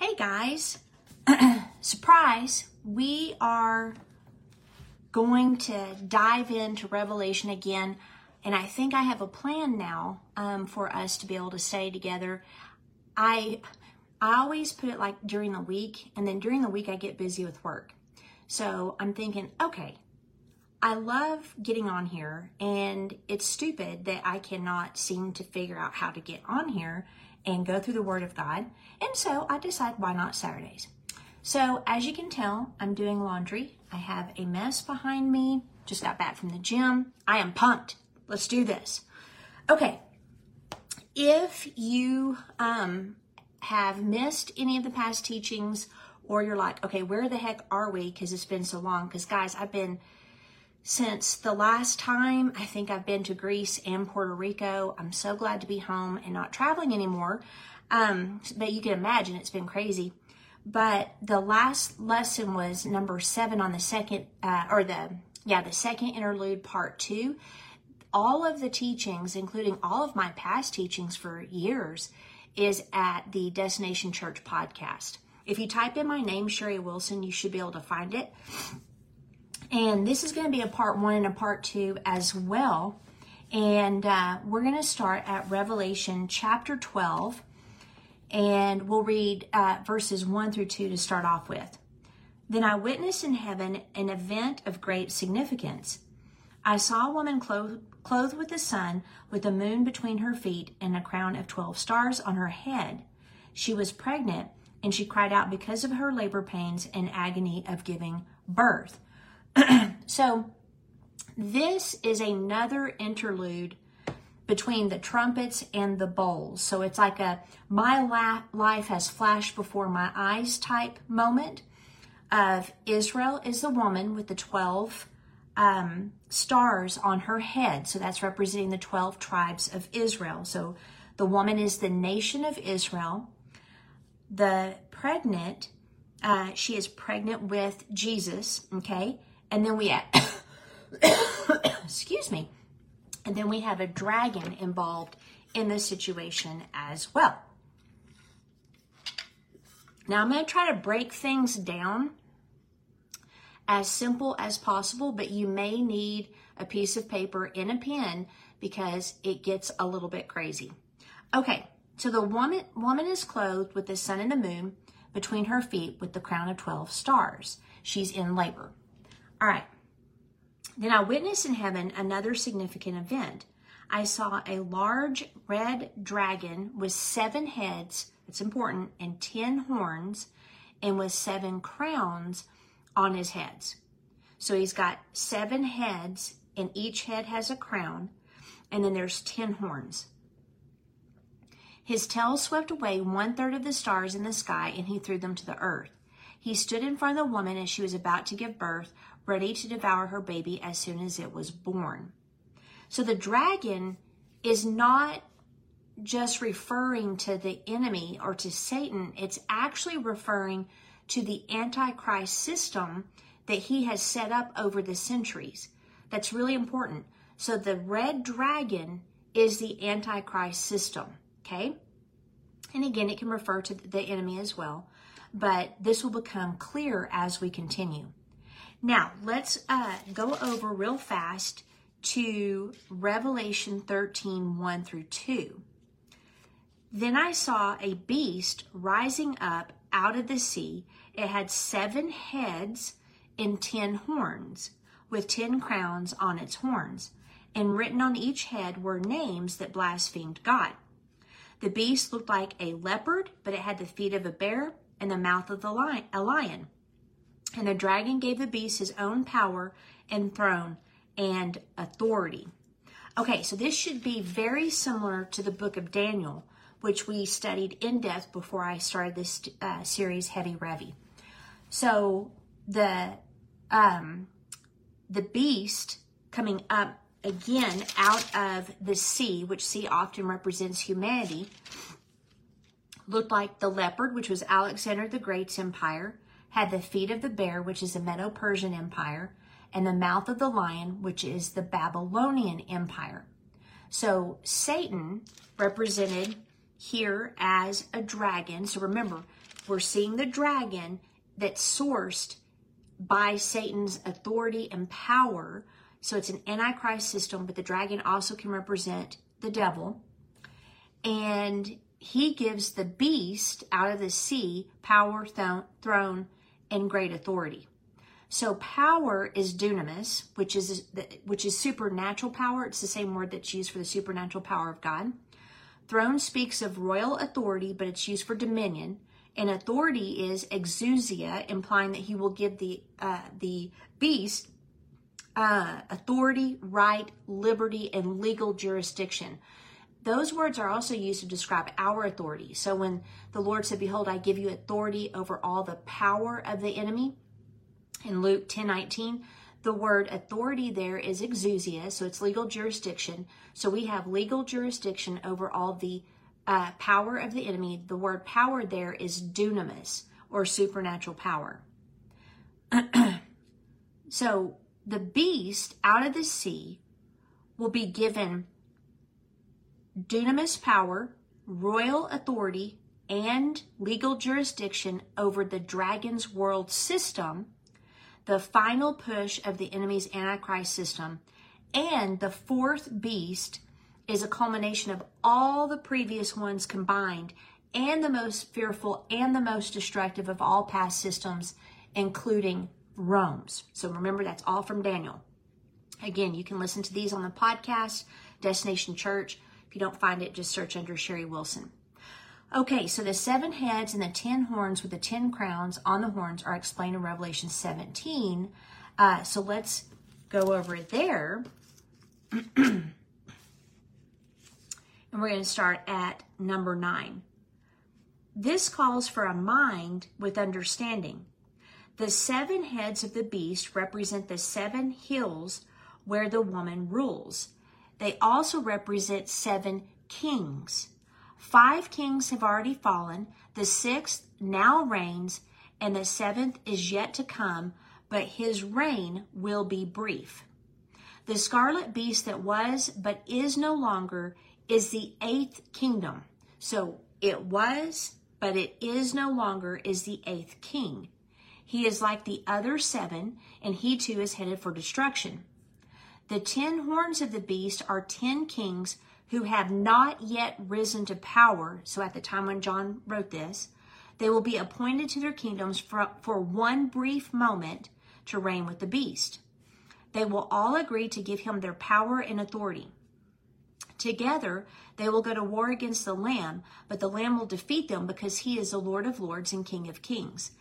Hey guys, surprise, we are going to dive into Revelation again, and I think I have a plan now um, for us to be able to stay together. I I always put it like during the week, and then during the week I get busy with work. So I'm thinking, okay, I love getting on here, and it's stupid that I cannot seem to figure out how to get on here and go through the Word of God. And so I decide why not Saturdays. So as you can tell, I'm doing laundry. I have a mess behind me. Just got back from the gym. I am pumped. Let's do this. Okay. If you um, have missed any of the past teachings, or you're like, okay, where the heck are we? Because it's been so long. Because guys, I've been since the last time I think I've been to Greece and Puerto Rico. I'm so glad to be home and not traveling anymore. Um, but you can imagine it's been crazy. But the last lesson was number seven on the second, uh, or the, yeah, the second interlude part two. All of the teachings, including all of my past teachings for years, is at the Destination Church podcast. If you type in my name, Sherry Wilson, you should be able to find it. And this is going to be a part one and a part two as well. And uh, we're going to start at Revelation chapter 12. And we'll read uh, verses 1 through 2 to start off with. Then I witnessed in heaven an event of great significance. I saw a woman clothed, clothed with the sun, with the moon between her feet, and a crown of 12 stars on her head. She was pregnant, and she cried out because of her labor pains and agony of giving birth. so, this is another interlude between the trumpets and the bowls. So, it's like a my la- life has flashed before my eyes type moment of Israel is the woman with the 12 um, stars on her head. So, that's representing the 12 tribes of Israel. So, the woman is the nation of Israel. The pregnant, uh, she is pregnant with Jesus, okay? And then we excuse me, and then we have a dragon involved in the situation as well. Now I'm going to try to break things down as simple as possible, but you may need a piece of paper and a pen because it gets a little bit crazy. Okay, so the woman, woman is clothed with the sun and the moon between her feet with the crown of 12 stars. She's in labor. All right. Then I witnessed in heaven another significant event. I saw a large red dragon with seven heads, it's important, and ten horns, and with seven crowns on his heads. So he's got seven heads, and each head has a crown, and then there's ten horns. His tail swept away one third of the stars in the sky, and he threw them to the earth. He stood in front of the woman as she was about to give birth, ready to devour her baby as soon as it was born. So the dragon is not just referring to the enemy or to Satan, it's actually referring to the Antichrist system that he has set up over the centuries. That's really important. So the red dragon is the Antichrist system, okay? And again, it can refer to the enemy as well, but this will become clear as we continue. Now, let's uh, go over real fast to Revelation 13 1 through 2. Then I saw a beast rising up out of the sea. It had seven heads and ten horns, with ten crowns on its horns, and written on each head were names that blasphemed God. The beast looked like a leopard, but it had the feet of a bear and the mouth of the lion, a lion. And the dragon gave the beast his own power and throne and authority. Okay, so this should be very similar to the book of Daniel, which we studied in depth before I started this uh, series, Heavy Revy. So the um, the beast coming up again out of the sea, which sea often represents humanity, looked like the leopard, which was Alexander the Great's empire had the feet of the bear, which is the Medo Persian Empire, and the mouth of the lion, which is the Babylonian Empire. So Satan represented here as a dragon. So remember, we're seeing the dragon that's sourced by Satan's authority and power. So it's an antichrist system, but the dragon also can represent the devil. And he gives the beast out of the sea power, th- throne, and great authority. So power is dunamis, which is which is supernatural power. It's the same word that's used for the supernatural power of God. Throne speaks of royal authority, but it's used for dominion. And authority is exousia, implying that he will give the uh, the beast uh, authority, right, liberty, and legal jurisdiction. Those words are also used to describe our authority. So when the Lord said, Behold, I give you authority over all the power of the enemy, in Luke 10 19, the word authority there is exousia, so it's legal jurisdiction. So we have legal jurisdiction over all the uh, power of the enemy. The word power there is dunamis, or supernatural power. so the beast out of the sea will be given dunamis power, royal authority, and legal jurisdiction over the dragon's world system the final push of the enemy's Antichrist system. And the fourth beast is a culmination of all the previous ones combined and the most fearful and the most destructive of all past systems, including Rome's. So remember, that's all from Daniel. Again, you can listen to these on the podcast, Destination Church. You don't find it, just search under Sherry Wilson. Okay, so the seven heads and the ten horns with the ten crowns on the horns are explained in Revelation 17. Uh, so let's go over it there. and we're going to start at number nine. This calls for a mind with understanding. The seven heads of the beast represent the seven hills where the woman rules. They also represent seven kings. Five kings have already fallen, the sixth now reigns, and the seventh is yet to come, but his reign will be brief. The scarlet beast that was but is no longer is the eighth kingdom. So it was, but it is no longer, is the eighth king. He is like the other seven, and he too is headed for destruction. The ten horns of the beast are ten kings who have not yet risen to power, so at the time when John wrote this, they will be appointed to their kingdoms for, for one brief moment to reign with the beast. They will all agree to give him their power and authority. Together, they will go to war against the Lamb, but the Lamb will defeat them because he is the Lord of lords and King of kings.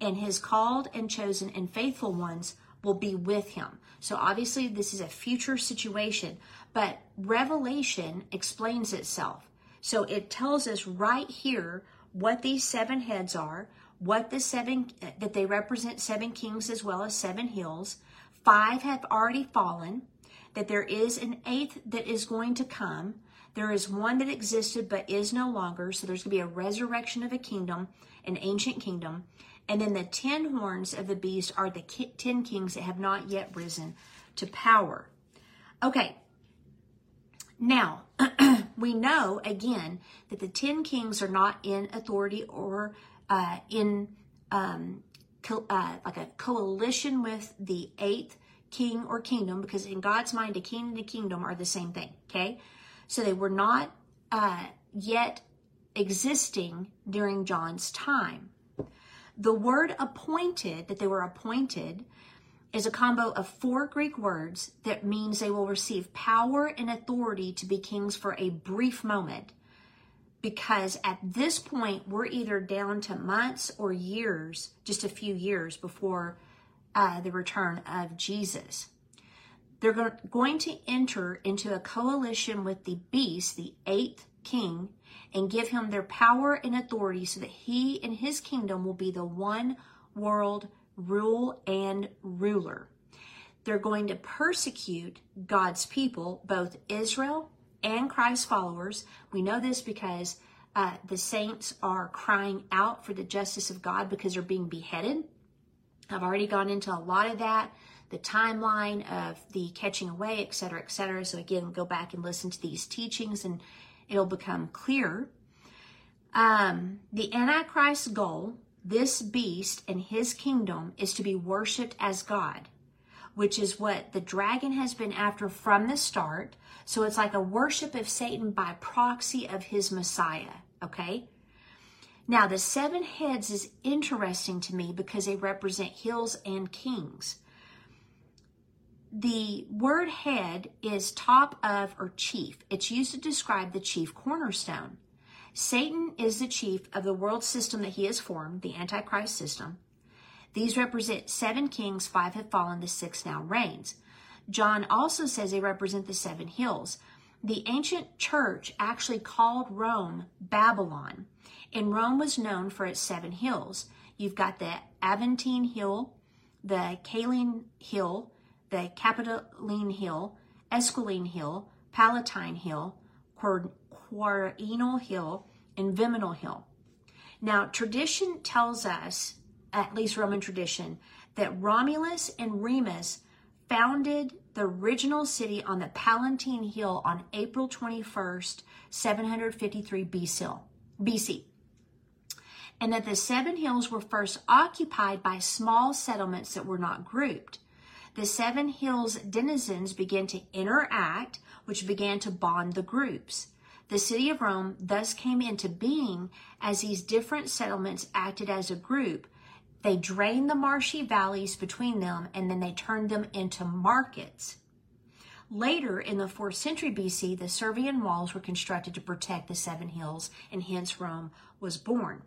And his called and chosen and faithful ones will be with him. So obviously, this is a future situation, but Revelation explains itself. So it tells us right here what these seven heads are, what the seven, that they represent seven kings as well as seven hills. Five have already fallen, that there is an eighth that is going to come. There is one that existed but is no longer. So there's going to be a resurrection of a kingdom, an ancient kingdom. And then the ten horns of the beast are the ten kings that have not yet risen to power. Okay, now, we know again that the ten kings are not in authority or uh, in um, co- uh, like a coalition with the eighth king or kingdom, because in God's mind, a king and a kingdom are the same thing. Okay, so they were not uh, yet existing during John's time. The word appointed, that they were appointed, is a combo of four Greek words that means they will receive power and authority to be kings for a brief moment. Because at this point, we're either down to months or years, just a few years before uh, the return of Jesus. They're going to enter into a coalition with the beast, the eighth king, and give him their power and authority so that he and his kingdom will be the one world rule and ruler. They're going to persecute God's people, both Israel and Christ's followers. We know this because uh, the saints are crying out for the justice of God because they're being beheaded. I've already gone into a lot of that, the timeline of the catching away, et cetera, et cetera. So again, go back and listen to these teachings and it'll become clear. Um, the Antichrist's goal, this beast and his kingdom, is to be worshiped as God, which is what the dragon has been after from the start. So it's like a worship of Satan by proxy of his Messiah, okay? Now, the seven heads is interesting to me because they represent hills and kings. The word head is top of or chief. It's used to describe the chief cornerstone. Satan is the chief of the world system that he has formed, the Antichrist system. These represent seven kings, five have fallen, the sixth now reigns. John also says they represent the seven hills. The ancient church actually called Rome Babylon, and Rome was known for its seven hills. You've got the Aventine Hill, the Caelian Hill, the Capitoline Hill, Esquiline Hill, Palatine Hill, Quirinal Hill, and Viminal Hill. Now, tradition tells us, at least Roman tradition, that Romulus and Remus founded the original city on the Palatine Hill on April 21st, 753 BC. And that the seven hills were first occupied by small settlements that were not grouped. The seven hills denizens began to interact, which began to bond the groups. The city of Rome thus came into being as these different settlements acted as a group they drained the marshy valleys between them and then they turned them into markets. Later, in the 4th century BC, the Servian walls were constructed to protect the seven hills, and hence Rome was born.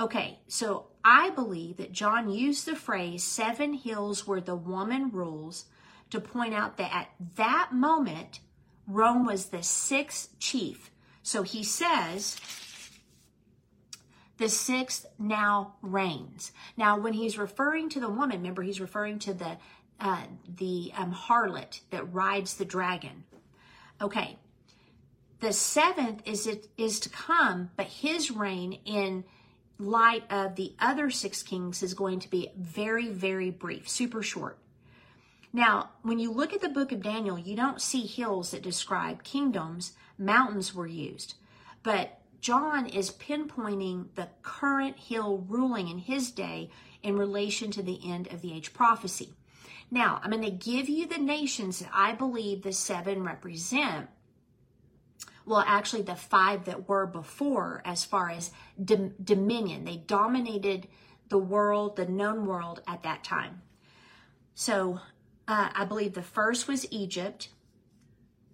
Okay, so I believe that John used the phrase seven hills where the woman rules to point out that at that moment, Rome was the sixth chief. So he says, the sixth now reigns. Now, when he's referring to the woman, remember he's referring to the uh, the um, harlot that rides the dragon. Okay, the seventh is it is to come, but his reign in light of the other six kings is going to be very, very brief, super short. Now, when you look at the book of Daniel, you don't see hills that describe kingdoms. Mountains were used, but John is pinpointing the current hill ruling in his day in relation to the end of the age prophecy. Now, I'm going to give you the nations that I believe the seven represent. Well, actually, the five that were before, as far as dom- dominion, they dominated the world, the known world at that time. So, uh, I believe the first was Egypt.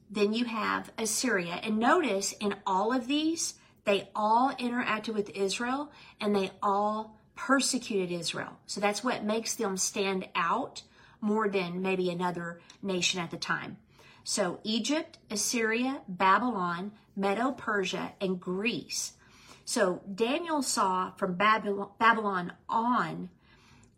Then you have Assyria. And notice in all of these, they all interacted with Israel and they all persecuted Israel. So that's what makes them stand out more than maybe another nation at the time. So Egypt, Assyria, Babylon, Medo Persia, and Greece. So Daniel saw from Babylon on,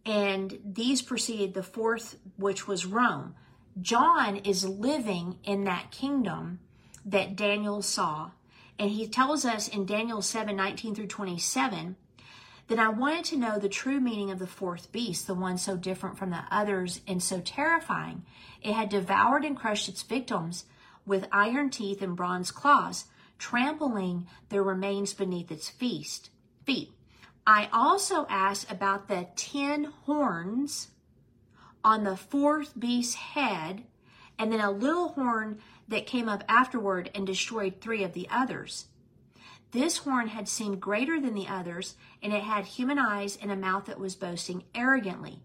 and these preceded the fourth, which was Rome. John is living in that kingdom that Daniel saw and he tells us in Daniel 7 19 through 27 that I wanted to know the true meaning of the fourth beast, the one so different from the others and so terrifying. It had devoured and crushed its victims with iron teeth and bronze claws, trampling their remains beneath its feast, feet. I also asked about the ten horns on the fourth beast's head, and then a little horn that came up afterward and destroyed three of the others. This horn had seemed greater than the others, and it had human eyes and a mouth that was boasting arrogantly.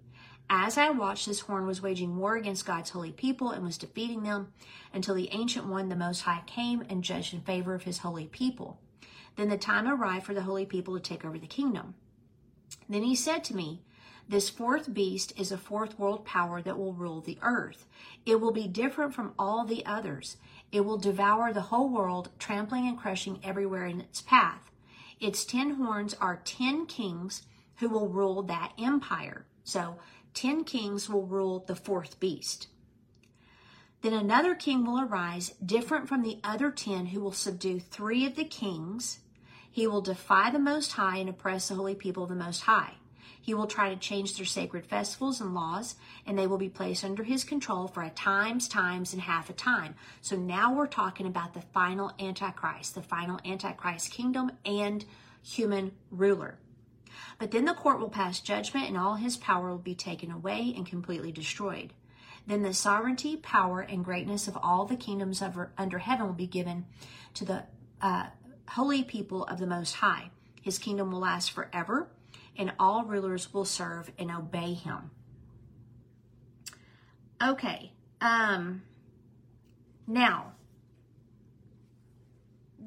As I watched, this horn was waging war against God's holy people and was defeating them until the Ancient One, the Most High, came and judged in favor of his holy people. Then the time arrived for the holy people to take over the kingdom. Then he said to me, this fourth beast is a fourth world power that will rule the earth. It will be different from all the others. It will devour the whole world, trampling and crushing everywhere in its path. Its ten horns are ten kings who will rule that empire. So, ten kings will rule the fourth beast. Then another king will arise, different from the other ten, who will subdue three of the kings. He will defy the Most High and oppress the holy people of the Most High. He will try to change their sacred festivals and laws, and they will be placed under his control for a times, times, and half a time. So now we're talking about the final Antichrist, the final Antichrist kingdom and human ruler. But then the court will pass judgment, and all his power will be taken away and completely destroyed. Then the sovereignty, power, and greatness of all the kingdoms under heaven will be given to the uh, holy people of the Most High. His kingdom will last forever, and all rulers will serve and obey him. Okay. Um, now,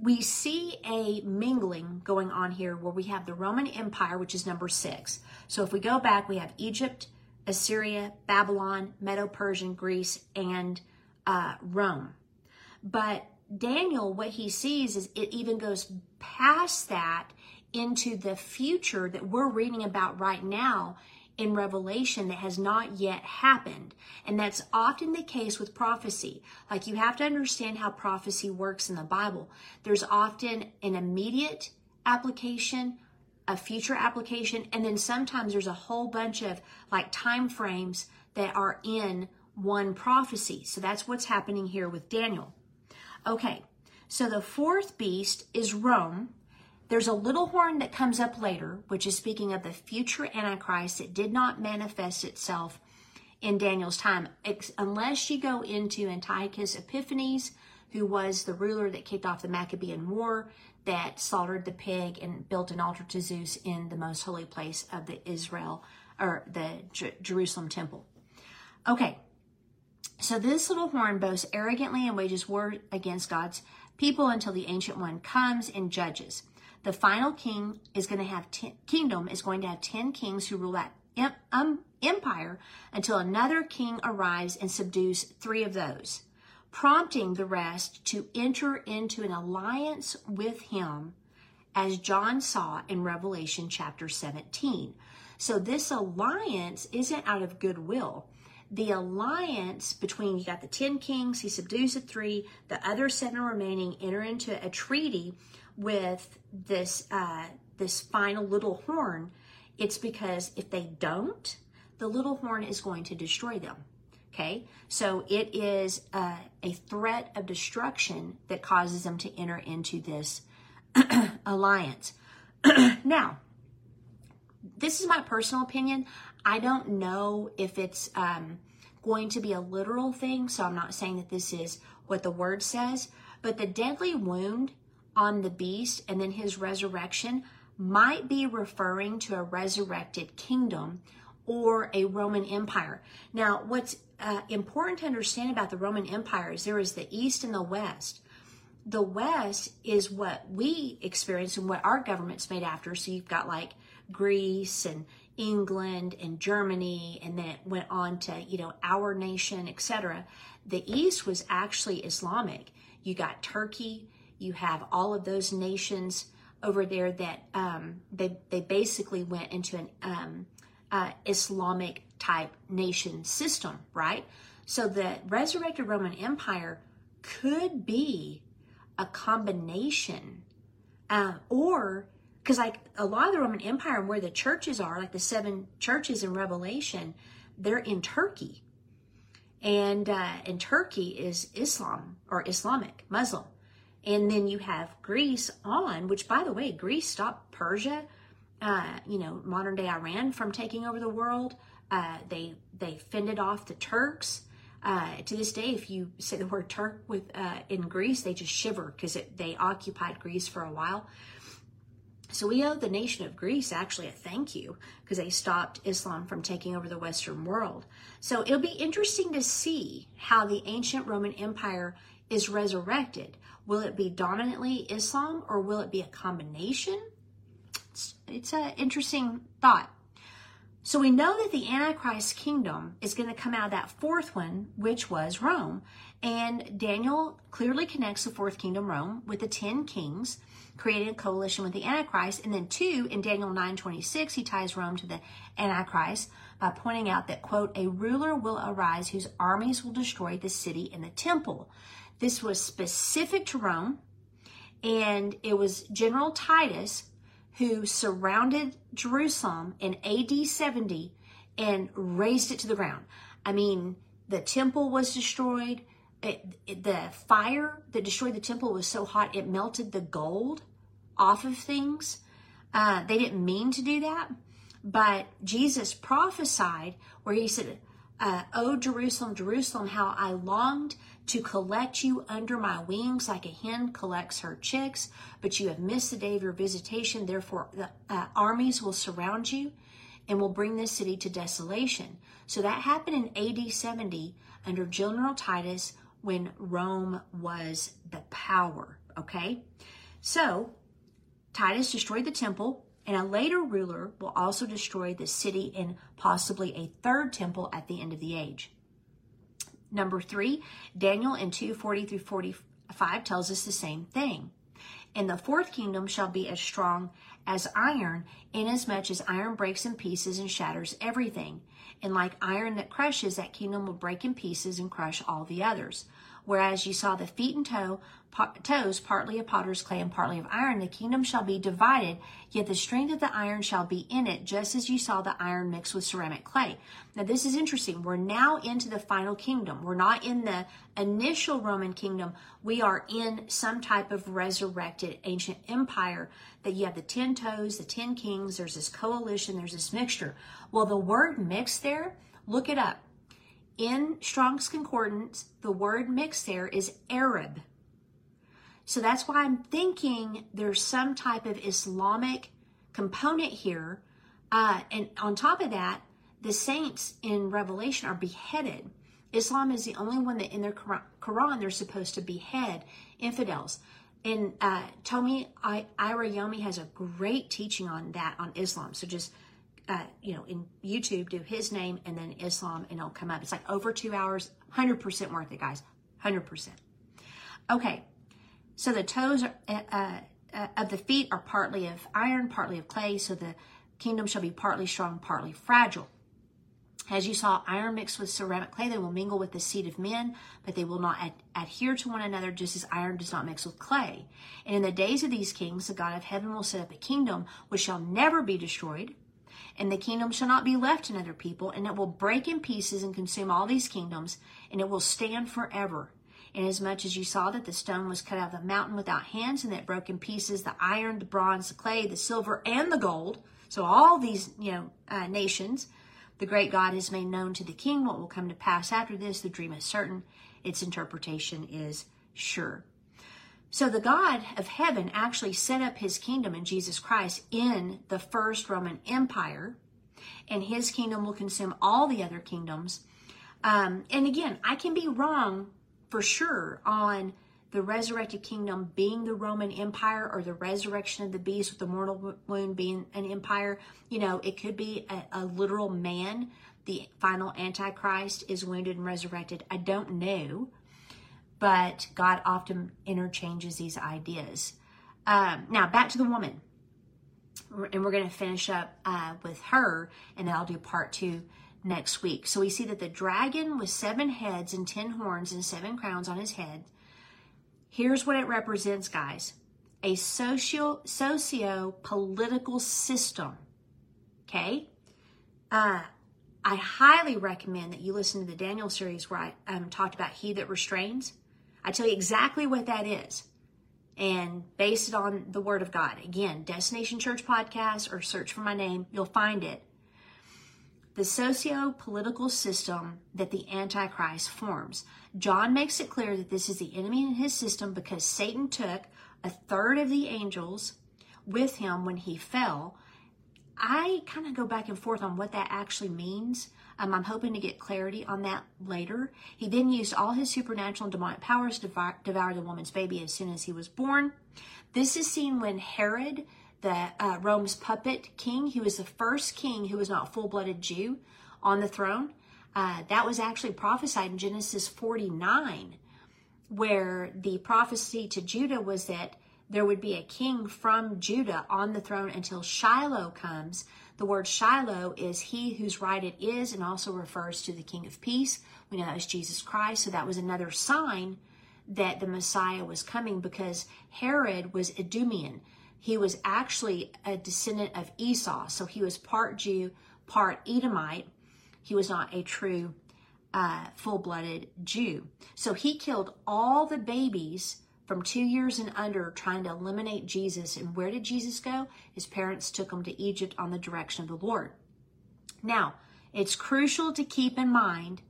we see a mingling going on here where we have the Roman Empire, which is number six. So if we go back, we have Egypt, Assyria, Babylon, Medo Persian, Greece, and uh, Rome. But Daniel, what he sees is it even goes past that into the future that we're reading about right now in Revelation that has not yet happened. And that's often the case with prophecy. Like you have to understand how prophecy works in the Bible. There's often an immediate application, a future application, and then sometimes there's a whole bunch of like time frames that are in one prophecy. So that's what's happening here with Daniel. Okay, so the fourth beast is Rome. There's a little horn that comes up later, which is speaking of the future Antichrist that did not manifest itself in Daniel's time, unless you go into Antiochus Epiphanes, who was the ruler that kicked off the Maccabean War, that slaughtered the pig and built an altar to Zeus in the most holy place of the Israel or the J- Jerusalem temple. Okay, so this little horn boasts arrogantly and wages war against God's people until the ancient one comes and judges. The final king is going to have ten, kingdom is going to have 10 kings who rule that um, empire until another king arrives and subdues three of those, prompting the rest to enter into an alliance with him as John saw in Revelation chapter 17. So this alliance isn't out of goodwill the alliance between you got the 10 kings, he subdues the three, the other seven remaining enter into a treaty with this uh, this final little horn. It's because if they don't, the little horn is going to destroy them. Okay, so it is uh, a threat of destruction that causes them to enter into this alliance. now, this is my personal opinion. I don't know if it's um, going to be a literal thing, so I'm not saying that this is what the word says, but the deadly wound on the beast and then his resurrection might be referring to a resurrected kingdom or a Roman Empire. Now, what's uh, important to understand about the Roman Empire is there is the East and the West. The West is what we experience and what our government's made after. So you've got like Greece and England and Germany, and then it went on to, you know, our nation, etc. The East was actually Islamic. You got Turkey, you have all of those nations over there that um, they, they basically went into an um, uh, Islamic type nation system, right? So the resurrected Roman Empire could be a combination, uh, or because like a lot of the Roman Empire and where the churches are, like the seven churches in Revelation, they're in Turkey, and uh, and Turkey is Islam or Islamic Muslim, and then you have Greece on, which by the way, Greece stopped Persia, uh, you know, modern day Iran from taking over the world. Uh, they they fended off the Turks. Uh, to this day, if you say the word Turk with uh, in Greece, they just shiver because they occupied Greece for a while. So we owe the nation of Greece actually a thank you because they stopped Islam from taking over the Western world. So it'll be interesting to see how the ancient Roman Empire is resurrected. Will it be dominantly Islam or will it be a combination? It's, it's an interesting thought. So we know that the Antichrist kingdom is going to come out of that fourth one, which was Rome. And Daniel clearly connects the fourth kingdom, Rome, with the 10 kings, creating a coalition with the Antichrist. And then two, in Daniel 9:26, he ties Rome to the Antichrist by pointing out that, quote, a ruler will arise whose armies will destroy the city and the temple. This was specific to Rome, and it was General Titus who surrounded Jerusalem in AD 70 and razed it to the ground. I mean, the temple was destroyed. It, it, the fire that destroyed the temple was so hot it melted the gold off of things. Uh, they didn't mean to do that, but Jesus prophesied where he said, uh, "Oh Jerusalem, Jerusalem, how I longed to collect you under my wings like a hen collects her chicks, but you have missed the day of your visitation. Therefore, the uh, armies will surround you and will bring this city to desolation." So that happened in AD 70 under General Titus when Rome was the power. Okay, so Titus destroyed the temple and a later ruler will also destroy the city and possibly a third temple at the end of the age. Number three, Daniel in 240 through 45 tells us the same thing. And the fourth kingdom shall be as strong as iron, inasmuch as iron breaks in pieces and shatters everything. And like iron that crushes, that kingdom will break in pieces and crush all the others. Whereas you saw the feet and toe, toes, partly of potter's clay and partly of iron, the kingdom shall be divided, yet the strength of the iron shall be in it, just as you saw the iron mixed with ceramic clay. Now, this is interesting. We're now into the final kingdom. We're not in the initial Roman kingdom. We are in some type of resurrected ancient empire that you have the 10 toes, the 10 kings, there's this coalition, there's this mixture. Well, the word mixed there, look it up. In Strong's Concordance, the word mixed there is Arab. So that's why I'm thinking there's some type of Islamic component here. Uh, and on top of that, the saints in Revelation are beheaded. Islam is the only one that in their Quran they're supposed to behead infidels. And uh, Tomi Arayomi has a great teaching on that on Islam. So just uh, you know, in YouTube, do his name and then Islam, and it'll come up. It's like over two hours, hundred percent worth it, guys, hundred percent. Okay, so the toes are, uh, uh, of the feet are partly of iron, partly of clay. So the kingdom shall be partly strong, partly fragile. As you saw, iron mixed with ceramic clay, they will mingle with the seed of men, but they will not ad- adhere to one another, just as iron does not mix with clay. And in the days of these kings, the God of heaven will set up a kingdom which shall never be destroyed, and the kingdom shall not be left in other people, and it will break in pieces and consume all these kingdoms, and it will stand forever. Inasmuch as you saw that the stone was cut out of the mountain without hands, and that broke in pieces the iron, the bronze, the clay, the silver, and the gold. So all these, you know, uh, nations, the great God has made known to the king what will come to pass after this. The dream is certain; its interpretation is sure. So the God of heaven actually set up his kingdom in Jesus Christ in the first Roman Empire, and his kingdom will consume all the other kingdoms. Um, and again, I can be wrong for sure on the resurrected kingdom being the Roman Empire or the resurrection of the beast with the mortal wound being an empire. You know, it could be a, a literal man. The final Antichrist is wounded and resurrected. I don't know, but God often interchanges these ideas. Um, now, back to the woman. And we're going to finish up uh, with her, and then I'll do part two next week. So we see that the dragon with seven heads and ten horns and seven crowns on his head. Here's what it represents, guys a socio socio political system. Okay? Uh, I highly recommend that you listen to the Daniel series where I um, talked about He That Restrains. I tell you exactly what that is and base it on the Word of God. Again, Destination Church Podcast or search for my name, you'll find it the socio political system that the Antichrist forms. John makes it clear that this is the enemy in his system because Satan took a third of the angels with him when he fell. I kind of go back and forth on what that actually means. Um, I'm hoping to get clarity on that later. He then used all his supernatural and demonic powers to devour, devour the woman's baby as soon as he was born. This is seen when Herod the uh, Rome's puppet king. He was the first king who was not full blooded Jew on the throne. Uh, that was actually prophesied in Genesis 49, where the prophecy to Judah was that there would be a king from Judah on the throne until Shiloh comes. The word Shiloh is he whose right it is and also refers to the King of Peace. We know that was Jesus Christ. So that was another sign that the Messiah was coming because Herod was Idumean. he was actually a descendant of Esau. So he was part Jew, part Edomite. He was not a true uh, full blooded Jew. So he killed all the babies from two years and under trying to eliminate Jesus. And where did Jesus go? His parents took him to Egypt on the direction of the Lord. Now, it's crucial to keep in mind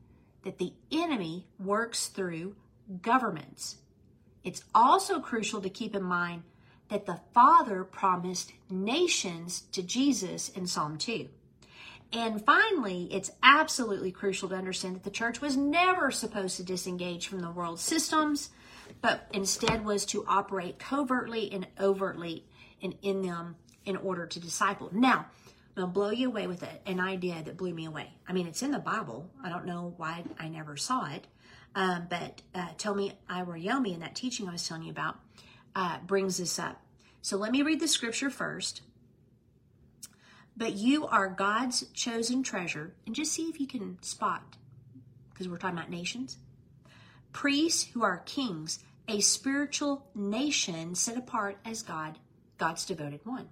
that the enemy works through governments. It's also crucial to keep in mind that the Father promised nations to Jesus in Psalm 2. And finally, it's absolutely crucial to understand that the church was never supposed to disengage from the world systems, but instead was to operate covertly and overtly and in them in order to disciple. Now, to blow you away with an idea that blew me away. I mean, it's in the Bible. I don't know why I never saw it. Um, but uh, Tomi Arayomi in that teaching I was telling you about uh, brings this up. So let me read the scripture first. But you are God's chosen treasure, and just see if you can spot, because we're talking about nations. Priests who are kings, a spiritual nation set apart as God, God's devoted one.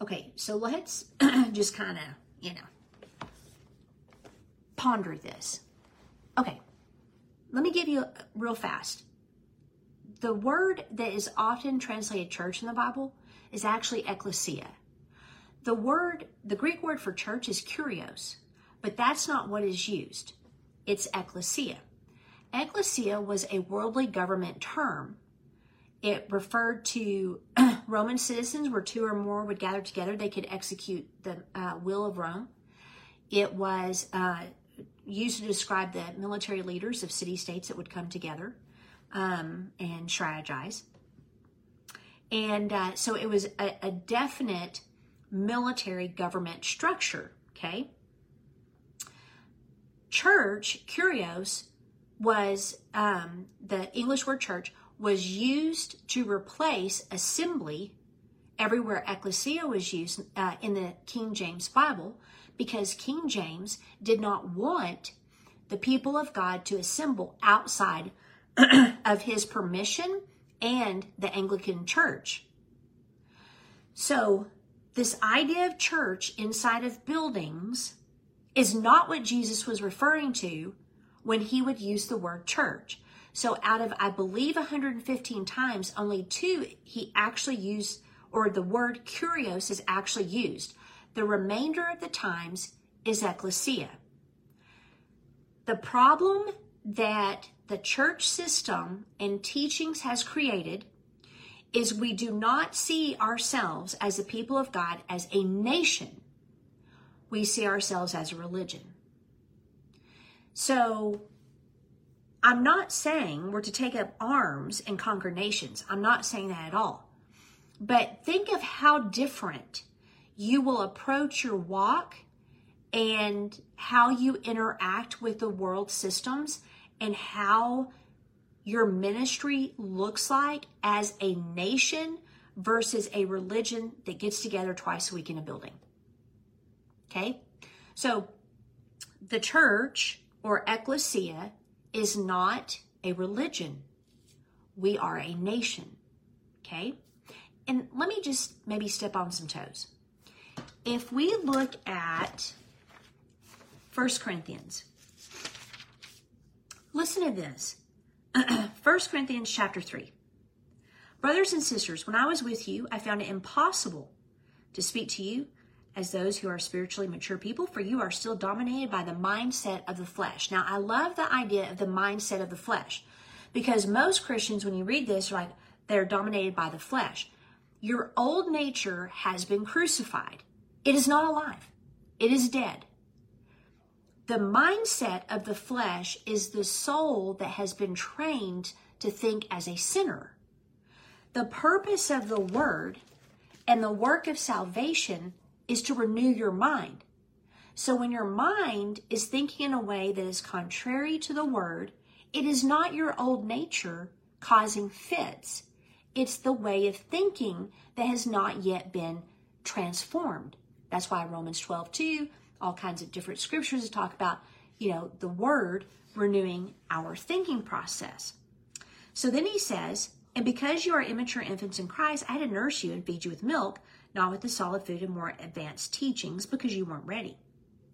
Okay, so let's just kind of, you know, ponder this. Okay, let me give you real fast. The word that is often translated church in the Bible is actually ecclesia. The word, the Greek word for church is kurios, but that's not what is used. It's ecclesia. Ecclesia was a worldly government term it referred to Roman citizens where two or more would gather together, they could execute the uh, will of Rome. It was uh, used to describe the military leaders of city states that would come together um, and strategize. And uh, so it was a, a definite military government structure, okay? Church, kurios, was um, the English word church was used to replace assembly everywhere ecclesia was used uh, in the King James Bible because King James did not want the people of God to assemble outside of his permission and the Anglican Church. So, this idea of church inside of buildings is not what Jesus was referring to when he would use the word church. So out of, I believe, 115 times, only two he actually used, or the word kurios is actually used. The remainder of the times is ecclesia. The problem that the church system and teachings has created is we do not see ourselves as a people of God as a nation. We see ourselves as a religion. So I'm not saying we're to take up arms and conquer nations. I'm not saying that at all. But think of how different you will approach your walk and how you interact with the world systems and how your ministry looks like as a nation versus a religion that gets together twice a week in a building. Okay? So the church or ecclesia is not a religion. We are a nation. Okay? And let me just maybe step on some toes. If we look at 1 Corinthians, listen to this 1 Corinthians chapter 3. Brothers and sisters, when I was with you, I found it impossible to speak to you as those who are spiritually mature people, for you are still dominated by the mindset of the flesh. Now, I love the idea of the mindset of the flesh because most Christians, when you read this, like they're dominated by the flesh. Your old nature has been crucified. It is not alive. It is dead. The mindset of the flesh is the soul that has been trained to think as a sinner. The purpose of the word and the work of salvation is to renew your mind. So when your mind is thinking in a way that is contrary to the word, it is not your old nature causing fits. It's the way of thinking that has not yet been transformed. That's why Romans 12, 2, all kinds of different scriptures talk about, you know, the word renewing our thinking process. So then he says, and because you are immature infants in Christ, I had to nurse you and feed you with milk, not with the solid food and more advanced teachings, because you weren't ready.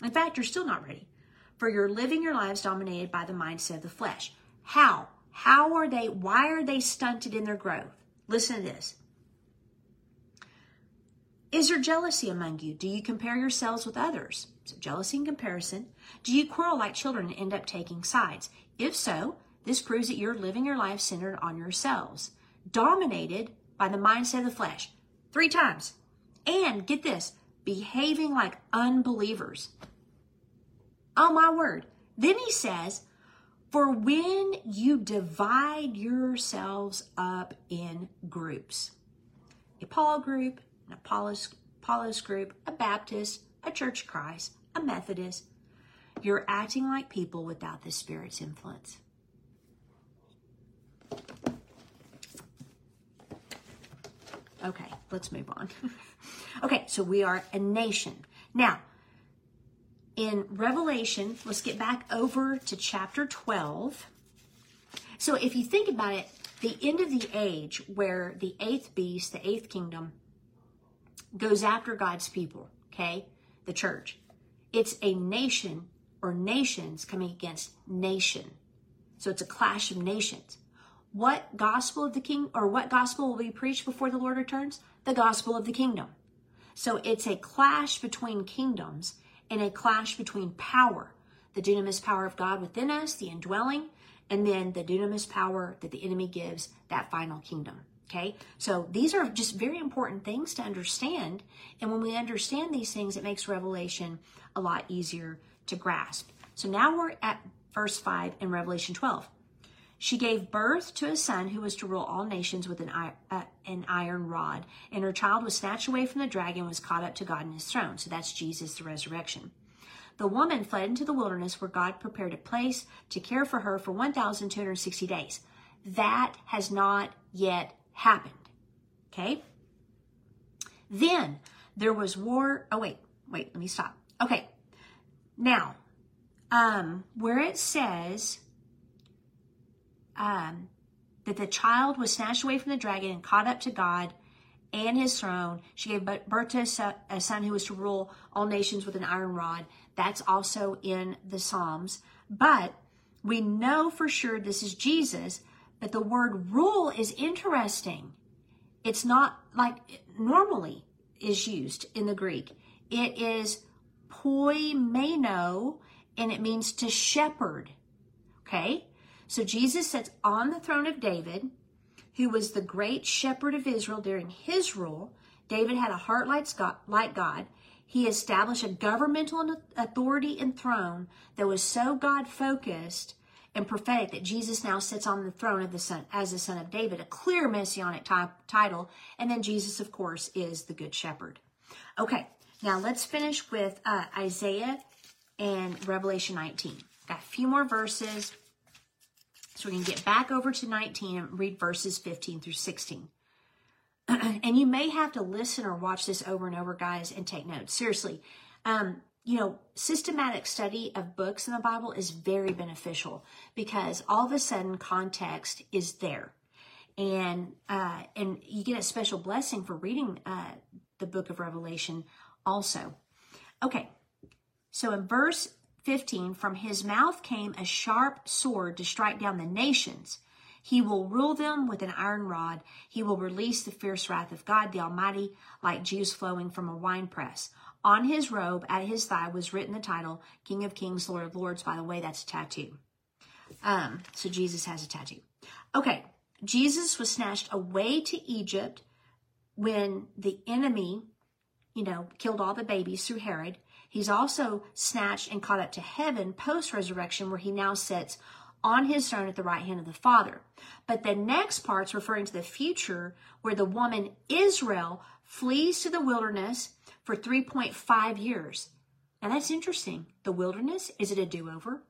In fact, you're still not ready. For you're living your lives dominated by the mindset of the flesh. How? How are they, why are they stunted in their growth? Listen to this. Is there jealousy among you? Do you compare yourselves with others? So, jealousy and comparison. Do you quarrel like children and end up taking sides? If so, this proves that you're living your life centered on yourselves, dominated by the mindset of the flesh. Three times. And get this, behaving like unbelievers. Oh my word. Then he says, For when you divide yourselves up in groups, a Paul group, an Apollos, Apollos group, a Baptist, a Church of Christ, a Methodist. You're acting like people without the Spirit's influence. Okay, let's move on. okay, so we are a nation. Now, in Revelation, let's get back over to chapter 12. So if you think about it, the end of the age where the eighth beast, the eighth kingdom, goes after God's people, okay? The church. It's a nation or nations coming against nation. So it's a clash of nations. What gospel of the king or what gospel will be preached before the Lord returns? The gospel of the kingdom. So it's a clash between kingdoms and a clash between power. The dunamis power of God within us, the indwelling, and then the dunamis power that the enemy gives, that final kingdom. Okay, so these are just very important things to understand. And when we understand these things, it makes Revelation a lot easier to grasp. So now we're at verse 5 in Revelation 12. She gave birth to a son who was to rule all nations with an, uh, an iron rod, and her child was snatched away from the dragon and was caught up to God in his throne. So that's Jesus, the resurrection. The woman fled into the wilderness where God prepared a place to care for her for 1,260 days. That has not yet happened. Okay? Then there was war. Oh, wait, wait, let me stop. Okay. Now, um, where it says um, that the child was snatched away from the dragon and caught up to God and his throne, she gave birth to a son who was to rule all nations with an iron rod. That's also in the Psalms. But we know for sure this is Jesus but the word rule is interesting. It's not like normally is used in the Greek. It is poimaino, and it means to shepherd. Okay? So Jesus sits on the throne of David, who was the great shepherd of Israel during his rule. David had a heart like God. He established a governmental authority and throne that was so God focused and prophetic that Jesus now sits on the throne of the son as the son of David, a clear messianic title. And then Jesus, of course, is the good shepherd. Okay, now let's finish with uh, Isaiah and Revelation 19. Got a few more verses. So we're going to get back over to 19 and read verses 15 through 16. and you may have to listen or watch this over and over, guys, and take notes. Seriously, um, you know, systematic study of books in the Bible is very beneficial because all of a sudden context is there. And uh, and you get a special blessing for reading uh, the book of Revelation also. Okay, so in verse 15, from his mouth came a sharp sword to strike down the nations. He will rule them with an iron rod. He will release the fierce wrath of God the Almighty like juice flowing from a winepress. On his robe, at his thigh, was written the title King of Kings, Lord of Lords. By the way, that's a tattoo. Um, so Jesus has a tattoo. Okay, Jesus was snatched away to Egypt when the enemy, you know, killed all the babies through Herod. He's also snatched and caught up to heaven post resurrection, where he now sits on his throne at the right hand of the Father. But the next part's referring to the future, where the woman Israel flees to the wilderness for 3.5 years. Now that's interesting. The wilderness, is it a do over?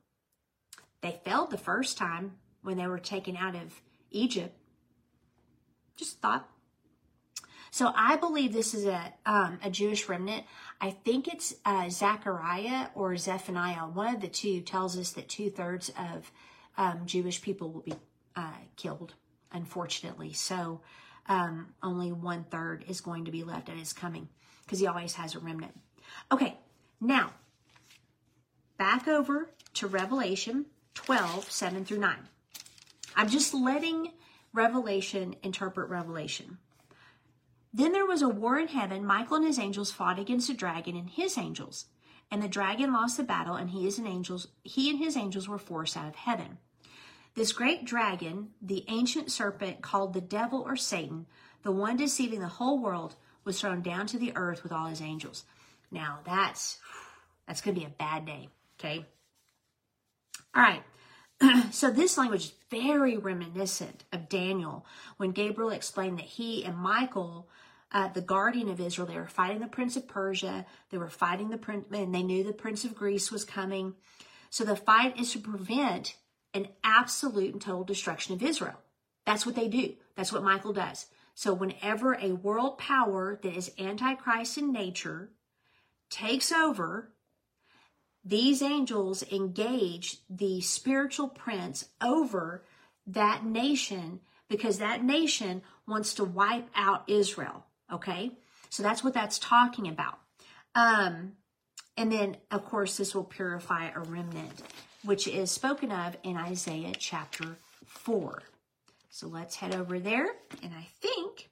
They failed the first time when they were taken out of Egypt. Just thought. So I believe this is a, um, a Jewish remnant. I think it's uh, Zechariah or Zephaniah. One of the two tells us that two thirds of um, Jewish people will be uh, killed unfortunately. So um, only one third is going to be left at his coming because he always has a remnant. Okay, now back over to Revelation 12, 7 through 9. I'm just letting Revelation interpret Revelation. Then there was a war in heaven. Michael and his angels fought against the dragon and his angels. And the dragon lost the battle, and he, and angels, he and his angels were forced out of heaven. This great dragon, the ancient serpent called the devil or Satan, the one deceiving the whole world, was thrown down to the earth with all his angels. Now that's that's going to be a bad day, okay? All right. so this language is very reminiscent of Daniel when Gabriel explained that he and Michael, uh, the guardian of Israel, they were fighting the prince of Persia. They were fighting the prince, and they knew the prince of Greece was coming. So the fight is to prevent an absolute and total destruction of Israel. That's what they do. That's what Michael does. So whenever a world power that is antichrist in nature takes over, these angels engage the spiritual prince over that nation because that nation wants to wipe out Israel. Okay. So that's what that's talking about. Um, and then, of course, this will purify a remnant which is spoken of in Isaiah chapter 4. So let's head over there. And I think,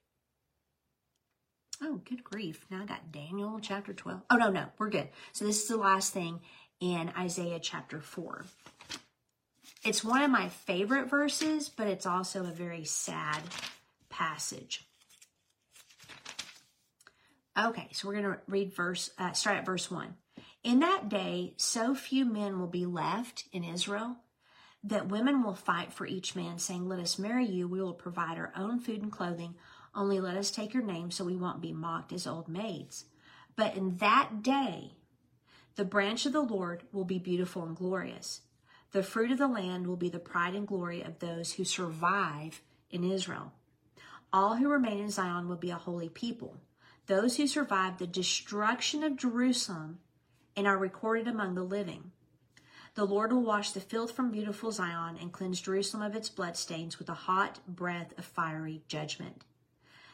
oh, good grief. Now I got Daniel chapter 12. Oh, no, no, we're good. So this is the last thing in Isaiah chapter 4. It's one of my favorite verses, but it's also a very sad passage. Okay, so we're going to read verse, uh, start at verse 1. In that day, so few men will be left in Israel that women will fight for each man, saying, Let us marry you. We will provide our own food and clothing. Only let us take your name so we won't be mocked as old maids. But in that day, the branch of the Lord will be beautiful and glorious. The fruit of the land will be the pride and glory of those who survive in Israel. All who remain in Zion will be a holy people. Those who survive the destruction of Jerusalem and are recorded among the living. The Lord will wash the filth from beautiful Zion and cleanse Jerusalem of its bloodstains with a hot breath of fiery judgment.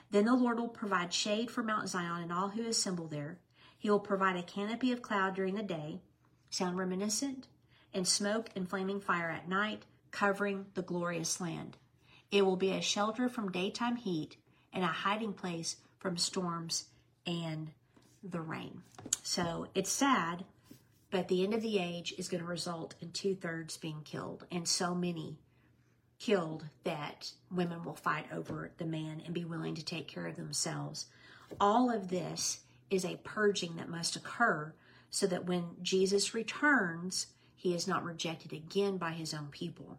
Then the Lord will provide shade for Mount Zion and all who assemble there. He will provide a canopy of cloud during the day, sound reminiscent, and smoke and flaming fire at night, covering the glorious land. It will be a shelter from daytime heat and a hiding place from storms and the rain. So it's sad, but the end of the age is going to result in two thirds being killed, and so many killed that women will fight over the man and be willing to take care of themselves. All of this is a purging that must occur so that when Jesus returns, he is not rejected again by his own people.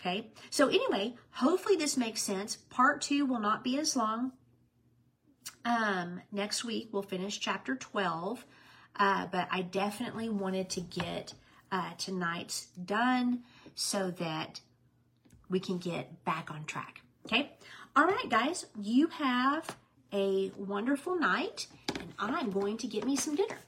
Okay, so anyway, hopefully this makes sense. Part two will not be as long. Um, next week we'll finish chapter 12, uh, but I definitely wanted to get uh, tonight's done so that we can get back on track. Okay. All right, guys, you have a wonderful night, and I'm going to get me some dinner.